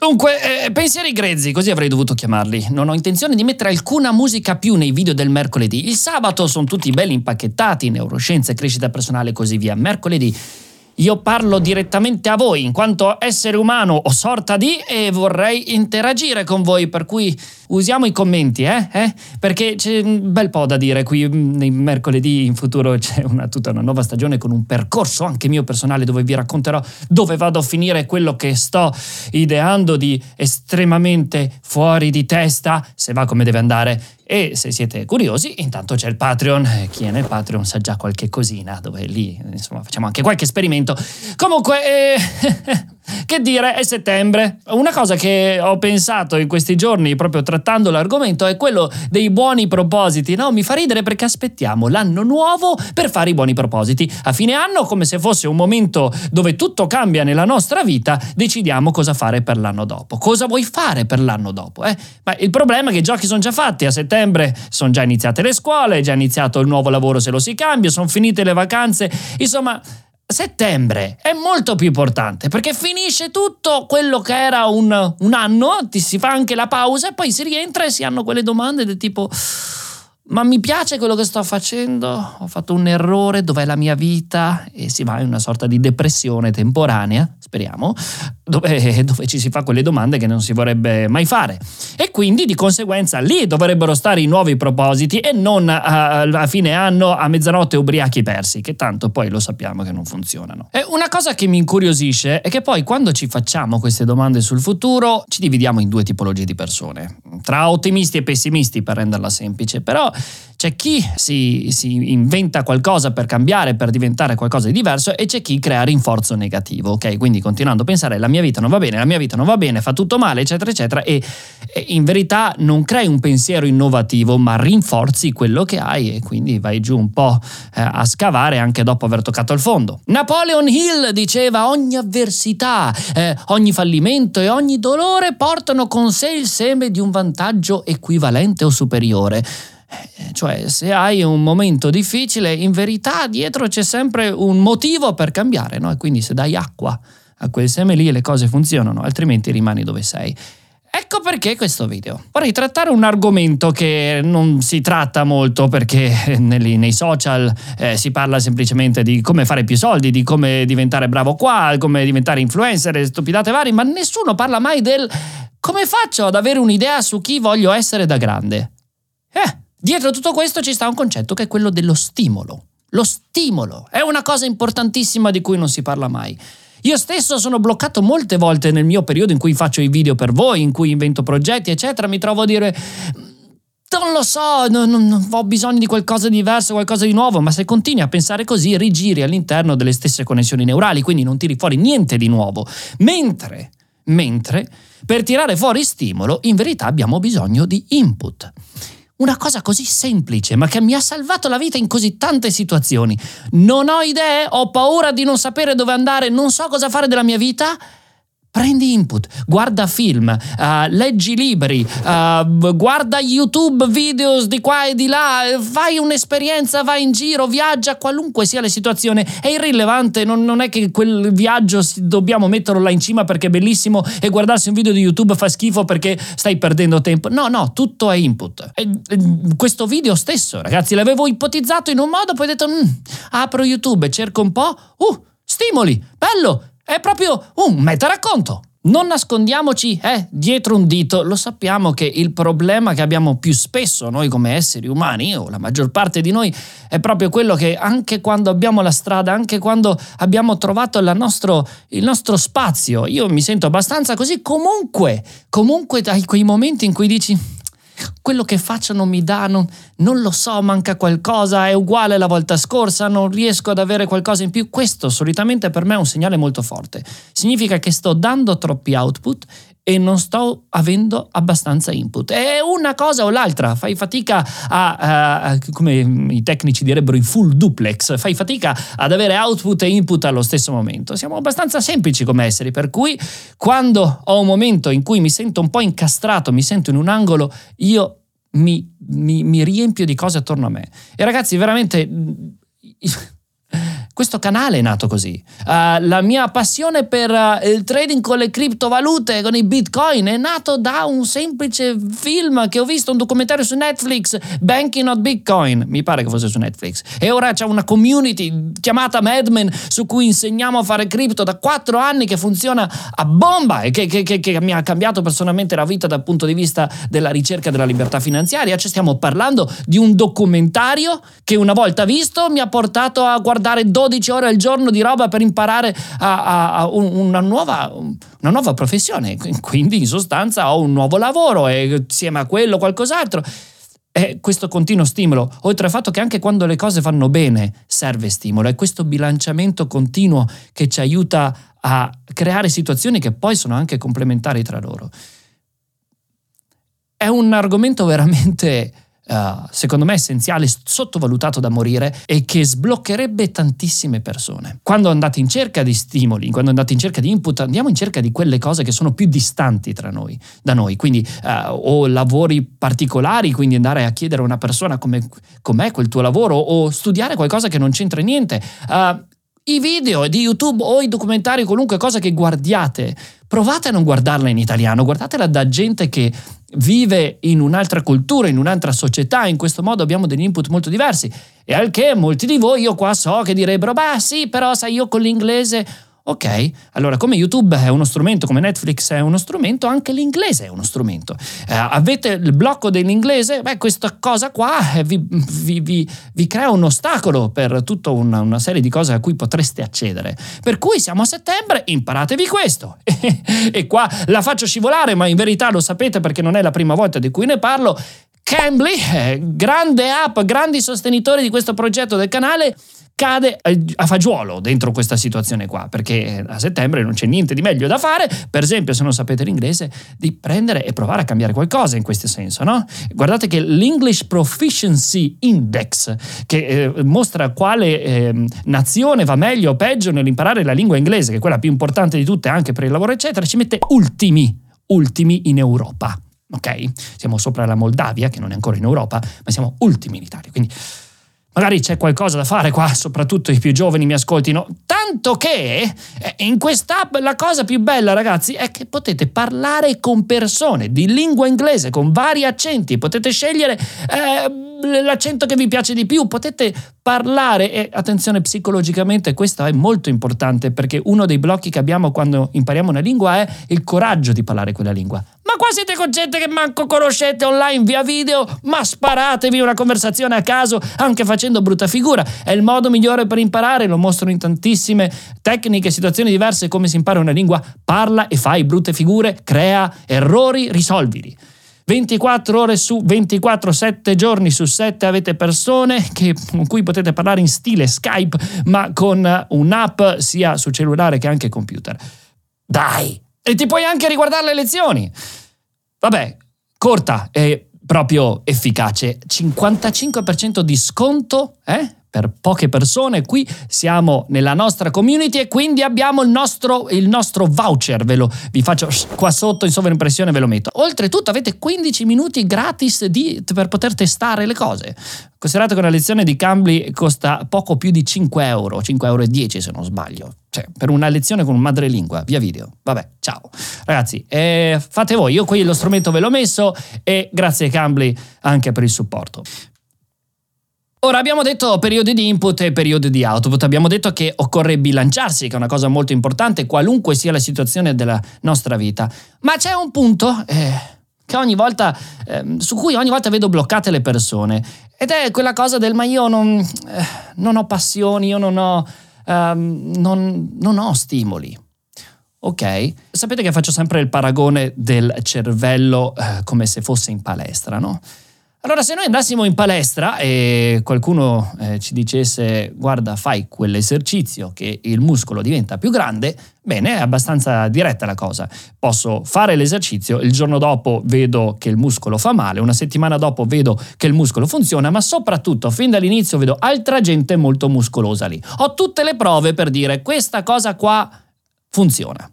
Dunque, eh, pensieri grezzi, così avrei dovuto chiamarli. Non ho intenzione di mettere alcuna musica più nei video del mercoledì. Il sabato sono tutti belli impacchettati, neuroscienze, crescita personale e così via. Mercoledì io parlo direttamente a voi in quanto essere umano o sorta di e vorrei interagire con voi, per cui usiamo i commenti, eh? eh? Perché c'è un bel po' da dire qui mm, nei mercoledì in futuro c'è una, tutta una nuova stagione con un percorso anche mio personale dove vi racconterò dove vado a finire quello che sto ideando di estremamente fuori di testa, se va come deve andare e se siete curiosi, intanto c'è il Patreon. Eh, chi è nel Patreon sa già qualche cosina, dove lì insomma facciamo anche qualche esperimento. Comunque, eh, che dire, è settembre. Una cosa che ho pensato in questi giorni, proprio trattando l'argomento, è quello dei buoni propositi. No, mi fa ridere perché aspettiamo l'anno nuovo per fare i buoni propositi. A fine anno, come se fosse un momento dove tutto cambia nella nostra vita, decidiamo cosa fare per l'anno dopo. Cosa vuoi fare per l'anno dopo? Eh? Ma il problema è che i giochi sono già fatti a settembre sono già iniziate le scuole, è già iniziato il nuovo lavoro se lo si cambia, sono finite le vacanze, insomma settembre è molto più importante perché finisce tutto quello che era un, un anno, ti si fa anche la pausa e poi si rientra e si hanno quelle domande del tipo ma mi piace quello che sto facendo, ho fatto un errore, dov'è la mia vita? E si va in una sorta di depressione temporanea, speriamo, dove, dove, ci si fa quelle domande che non si vorrebbe mai fare. E quindi di conseguenza lì dovrebbero stare i nuovi propositi e non a, a fine anno a mezzanotte ubriachi persi, che tanto poi lo sappiamo che non funzionano. E una cosa che mi incuriosisce è che poi quando ci facciamo queste domande sul futuro ci dividiamo in due tipologie di persone, tra ottimisti e pessimisti per renderla semplice, però c'è chi si, si, inventa qualcosa per cambiare, per diventare qualcosa di diverso e c'è chi crea rinforzo negativo, ok? Quindi continuando a pensare la mia vita non va bene, la mia vita non va bene, fa tutto male, eccetera, eccetera e, e in verità non crei un pensiero innovativo ma rinforzi quello che hai e quindi vai giù un po' eh, a scavare anche dopo aver toccato il fondo. Napoleon Hill diceva ogni avversità, eh, ogni fallimento e ogni dolore portano con sé il seme di un vantaggio equivalente o superiore. Eh, cioè, se hai un momento difficile, in verità dietro c'è sempre un motivo per cambiare, no? E quindi se dai acqua a quel seme lì le cose funzionano, altrimenti rimani dove sei. Ecco perché questo video. Vorrei trattare un argomento che non si tratta molto perché nei, social eh, si parla semplicemente di come fare più soldi, di come diventare bravo qua, come diventare influencer, stupidate varie, ma nessuno parla mai del come faccio ad avere un'idea su chi voglio essere da grande. Eh, Dietro tutto questo ci sta un concetto che è quello dello stimolo. Lo stimolo è una cosa importantissima di cui non si parla mai. Io stesso sono bloccato molte volte nel mio periodo in cui faccio i video per voi, in cui invento progetti, eccetera. Mi trovo a dire non lo so, non, non, ho bisogno di qualcosa di diverso, qualcosa di nuovo, ma se continui a pensare così rigiri all'interno delle stesse connessioni neurali, quindi non tiri fuori niente di nuovo. Mentre, mentre, per tirare fuori stimolo, in verità abbiamo bisogno di input. Una cosa così semplice, ma che mi ha salvato la vita in così tante situazioni. Non ho idee, ho paura di non sapere dove andare, non so cosa fare della mia vita Prendi input, guarda film, uh, leggi libri, uh, guarda YouTube, videos di qua e di là, fai un'esperienza, vai in giro, viaggia, qualunque sia la situazione. È irrilevante, non, non è che quel viaggio dobbiamo metterlo là in cima perché è bellissimo e guardarsi un video di YouTube fa schifo perché stai perdendo tempo. No, no, tutto è input. E, e, questo video stesso, ragazzi, l'avevo ipotizzato in un modo, poi ho detto, mm, apro YouTube cerco un po', uh, stimoli, bello, è proprio un metaracconto. Non nascondiamoci eh, dietro un dito, lo sappiamo che il problema che abbiamo più spesso noi come esseri umani, o la maggior parte di noi, è proprio quello che anche quando abbiamo la strada, anche quando abbiamo trovato nostro, il nostro spazio, io mi sento abbastanza così, comunque, comunque hai quei momenti in cui dici quello che faccio non mi dà, non, non, lo so, manca qualcosa, è uguale alla volta scorsa, non riesco ad avere qualcosa in più. Questo solitamente per me è un segnale molto forte. Significa che sto dando troppi output e non sto avendo abbastanza input. È una cosa o l'altra, fai fatica a, a, a, come i tecnici direbbero, in full duplex, fai fatica ad avere output e input allo stesso momento. Siamo abbastanza semplici come esseri, per cui quando ho un momento in cui mi sento un po' incastrato, mi sento in un angolo, io mi, mi, mi riempio di cose attorno a me. E ragazzi, veramente Questo canale è nato così. Uh, la mia passione per uh, il trading con le criptovalute, con i bitcoin, è nato da un semplice film che ho visto, un documentario su Netflix, Banking not Bitcoin, mi pare che fosse su Netflix. E ora c'è una community chiamata Madman su cui insegniamo a fare cripto da quattro anni che funziona a bomba e che, che, che, che mi ha cambiato personalmente la vita dal punto di vista della ricerca della libertà finanziaria. Ci stiamo parlando di un documentario che una volta visto mi ha portato a guardare 12 12 ore al giorno di roba per imparare a, a, a una, nuova, una nuova professione. Quindi in sostanza ho un nuovo lavoro e insieme a quello qualcos'altro. E questo continuo stimolo, oltre al fatto che anche quando le cose vanno bene serve stimolo, è questo bilanciamento continuo che ci aiuta a creare situazioni che poi sono anche complementari tra loro. È un argomento veramente uh, secondo me essenziale, sottovalutato da morire e che sbloccherebbe tantissime persone. Quando andate in cerca di stimoli, quando andate in cerca di input, andiamo in cerca di quelle cose che sono più distanti tra noi, da noi, quindi uh, o lavori particolari, quindi andare a chiedere a una persona come, com'è quel tuo lavoro o studiare qualcosa che non c'entra niente. Uh, i video di YouTube o i documentari, qualunque cosa che guardiate, provate a non guardarla in italiano, guardatela da gente che vive in un'altra cultura, in un'altra società, in questo modo abbiamo degli input molto diversi. E al che molti di voi, io qua so che direbbero, beh sì, però sai io con l'inglese Ok, allora come YouTube è uno strumento, come Netflix è uno strumento, anche l'inglese è uno strumento. Eh, avete il blocco dell'inglese? Beh, questa cosa qua eh, vi, vi, vi, vi, crea un ostacolo per tutta una, una, serie di cose a cui potreste accedere. Per cui siamo a settembre, imparatevi questo. e qua la faccio scivolare, ma in verità lo sapete perché non è la prima volta di cui ne parlo. Cambly, eh, grande app, grandi sostenitori di questo progetto del canale, cade a fagiolo dentro questa situazione qua, perché a settembre non c'è niente di meglio da fare, per esempio se non sapete l'inglese, di prendere e provare a cambiare qualcosa in questo senso, no? Guardate che l'English Proficiency Index, che eh, mostra quale eh, nazione va meglio o peggio nell'imparare la lingua inglese, che è quella più importante di tutte anche per il lavoro, eccetera, ci mette ultimi, ultimi in Europa. Ok? Siamo sopra la Moldavia, che non è ancora in Europa, ma siamo ultimi in Italia. Quindi Magari c'è qualcosa da fare qua, soprattutto i più giovani mi ascoltino. Tanto che eh, in quest'app la cosa più bella, ragazzi, è che potete parlare con persone di lingua inglese con vari accenti. Potete scegliere eh, l'accento che vi piace di più, potete parlare e attenzione psicologicamente questo è molto importante perché uno dei blocchi che abbiamo quando impariamo una lingua è il coraggio di parlare quella lingua. Ma qua siete con gente che manco conoscete online via video, ma sparatevi una conversazione a caso anche facendo brutta figura. È il modo migliore per imparare, lo mostro in tantissime tecniche, situazioni diverse come si impara una lingua. Parla e fai brutte figure, crea errori, risolvili. 24 ore su 24, 7 giorni su 7 avete persone che, con cui potete parlare in stile Skype, ma con un'app sia su cellulare che anche computer. Dai! E ti puoi anche riguardare le lezioni. Vabbè, corta e proprio efficace. 55% di sconto, eh? Per poche persone. Qui siamo nella nostra community e quindi abbiamo il nostro, il nostro voucher. Ve lo vi faccio qua sotto in sovraimpressione, ve lo metto. Oltretutto avete 15 minuti gratis di, per poter testare le cose. Considerate che una lezione di Cambly costa poco più di 5 euro, 5,10 euro se non sbaglio. Cioè, per una lezione con madrelingua, via video. Vabbè, ciao. Ragazzi, eh, fate voi, io qui lo strumento ve l'ho messo e grazie Cambly anche per il supporto. Ora abbiamo detto periodi di input e periodi di output, abbiamo detto che occorre bilanciarsi, che è una cosa molto importante, qualunque sia la situazione della nostra vita. Ma c'è un punto eh, volta, eh, su cui ogni volta vedo bloccate le persone ed è quella cosa del ma io non, eh, non ho passioni, io non ho, ehm, non, non ho stimoli. Ok? Sapete che faccio sempre il paragone del cervello eh, come se fosse in palestra, no? Allora, se noi andassimo in palestra e qualcuno eh, ci dicesse guarda, fai quell'esercizio che il muscolo diventa più grande, bene, è abbastanza diretta la cosa. Posso fare l'esercizio, il giorno dopo vedo che il muscolo fa male, una settimana dopo vedo che il muscolo funziona, ma soprattutto fin dall'inizio vedo altra gente molto muscolosa lì. Ho tutte le prove per dire questa cosa qua funziona.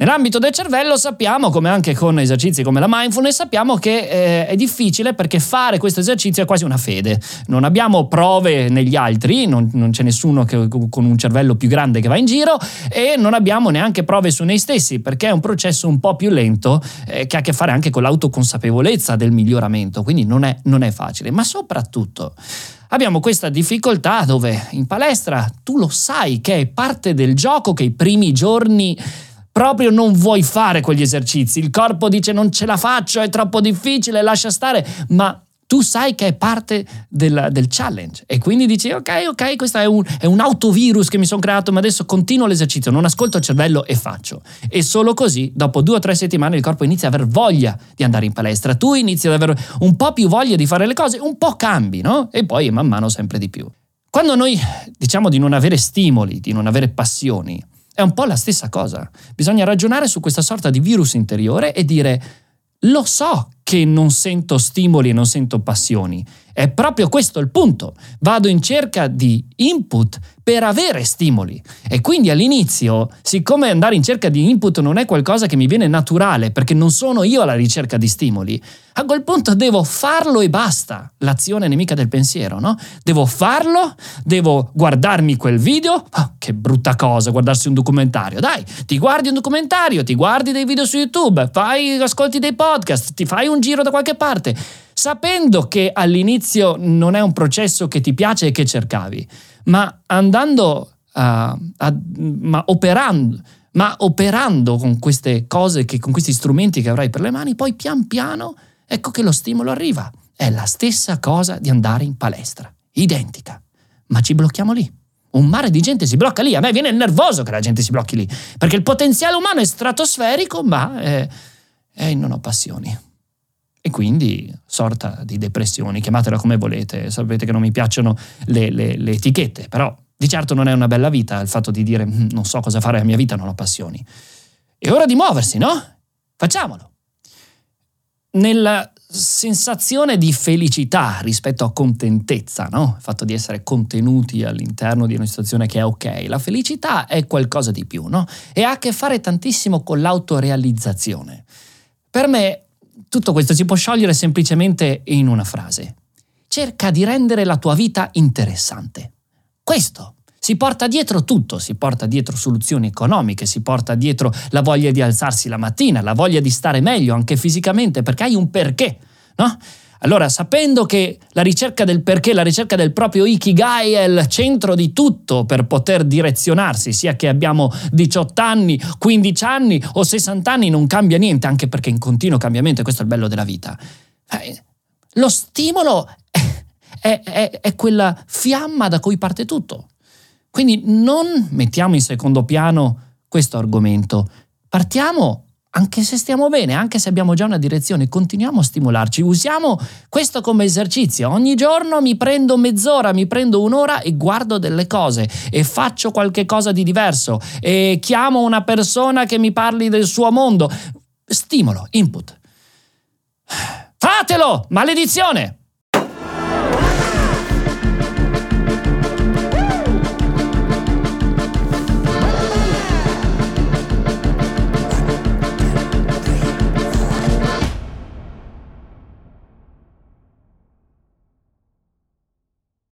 Nell'ambito del cervello sappiamo, come anche con esercizi come la mindfulness, sappiamo che eh, è difficile perché fare questo esercizio è quasi una fede. Non abbiamo prove negli altri, non, non, c'è nessuno che, con un cervello più grande che va in giro e non abbiamo neanche prove su noi stessi perché è un processo un po' più lento eh, che ha a che fare anche con l'autoconsapevolezza del miglioramento, quindi non è, non è facile. Ma soprattutto abbiamo questa difficoltà dove in palestra tu lo sai che è parte del gioco che i primi giorni proprio non vuoi fare quegli esercizi, il corpo dice non ce la faccio, è troppo difficile, lascia stare, ma tu sai che è parte del, del challenge e quindi dici ok, ok, questo è un, è un autovirus che mi sono creato, ma adesso continuo l'esercizio, non ascolto il cervello e faccio. E solo così, dopo due o tre settimane, il corpo inizia ad aver voglia di andare in palestra, tu inizi ad avere un po' più voglia di fare le cose, un po' cambi, no? E poi man mano sempre di più. Quando noi diciamo di non avere stimoli, di non avere passioni, è un po' la stessa cosa. Bisogna ragionare su questa sorta di virus interiore e dire lo so che non sento stimoli e non sento passioni. È proprio questo il punto. Vado in cerca di input per avere stimoli. E quindi all'inizio, siccome andare in cerca di input non è qualcosa che mi viene naturale, perché non sono io alla ricerca di stimoli, a quel punto devo farlo e basta. L'azione nemica del pensiero, no? Devo farlo, devo guardarmi quel video. Oh, che brutta cosa guardarsi un documentario. Dai, ti guardi un documentario, ti guardi dei video su YouTube, fai, ascolti dei podcast, ti fai un giro da qualche parte, sapendo che all'inizio non è un processo che ti piace e che cercavi ma andando a, a ma operando, ma operando con queste cose, che, con questi strumenti che avrai per le mani, poi pian piano ecco che lo stimolo arriva. È la stessa cosa di andare in palestra, identica, ma ci blocchiamo lì. Un mare di gente si blocca lì, a me viene nervoso che la gente si blocchi lì, perché il potenziale umano è stratosferico, ma eh, eh, non ho passioni e quindi sorta di depressioni, chiamatela come volete, sapete che non mi piacciono le, le, le etichette, però di certo non è una bella vita il fatto di dire mm, non so cosa fare nella mia vita, non ho passioni. È ora di muoversi, no? Facciamolo. Nella sensazione di felicità rispetto a contentezza, no? Il fatto di essere contenuti all'interno di una situazione che è ok. La felicità è qualcosa di più, no? E ha a che fare tantissimo con l'autorealizzazione. Per me tutto questo si può sciogliere semplicemente in una frase. Cerca di rendere la tua vita interessante. Questo si porta dietro tutto, si porta dietro soluzioni economiche, si porta dietro la voglia di alzarsi la mattina, la voglia di stare meglio anche fisicamente perché hai un perché, no? Allora, sapendo che la ricerca del perché, la ricerca del proprio Ikigai è il centro di tutto per poter direzionarsi, sia che abbiamo 18 anni, 15 anni o 60 anni, non cambia niente, anche perché in continuo cambiamento, e questo è il bello della vita. Eh, lo stimolo è, è, è quella fiamma da cui parte tutto. Quindi non mettiamo in secondo piano questo argomento, partiamo anche se stiamo bene, anche se abbiamo già una direzione, continuiamo a stimolarci, usiamo questo come esercizio. Ogni giorno mi prendo mezz'ora, mi prendo un'ora e guardo delle cose e faccio qualche cosa di diverso e chiamo una persona che mi parli del suo mondo. Stimolo, input. Fatelo! Maledizione!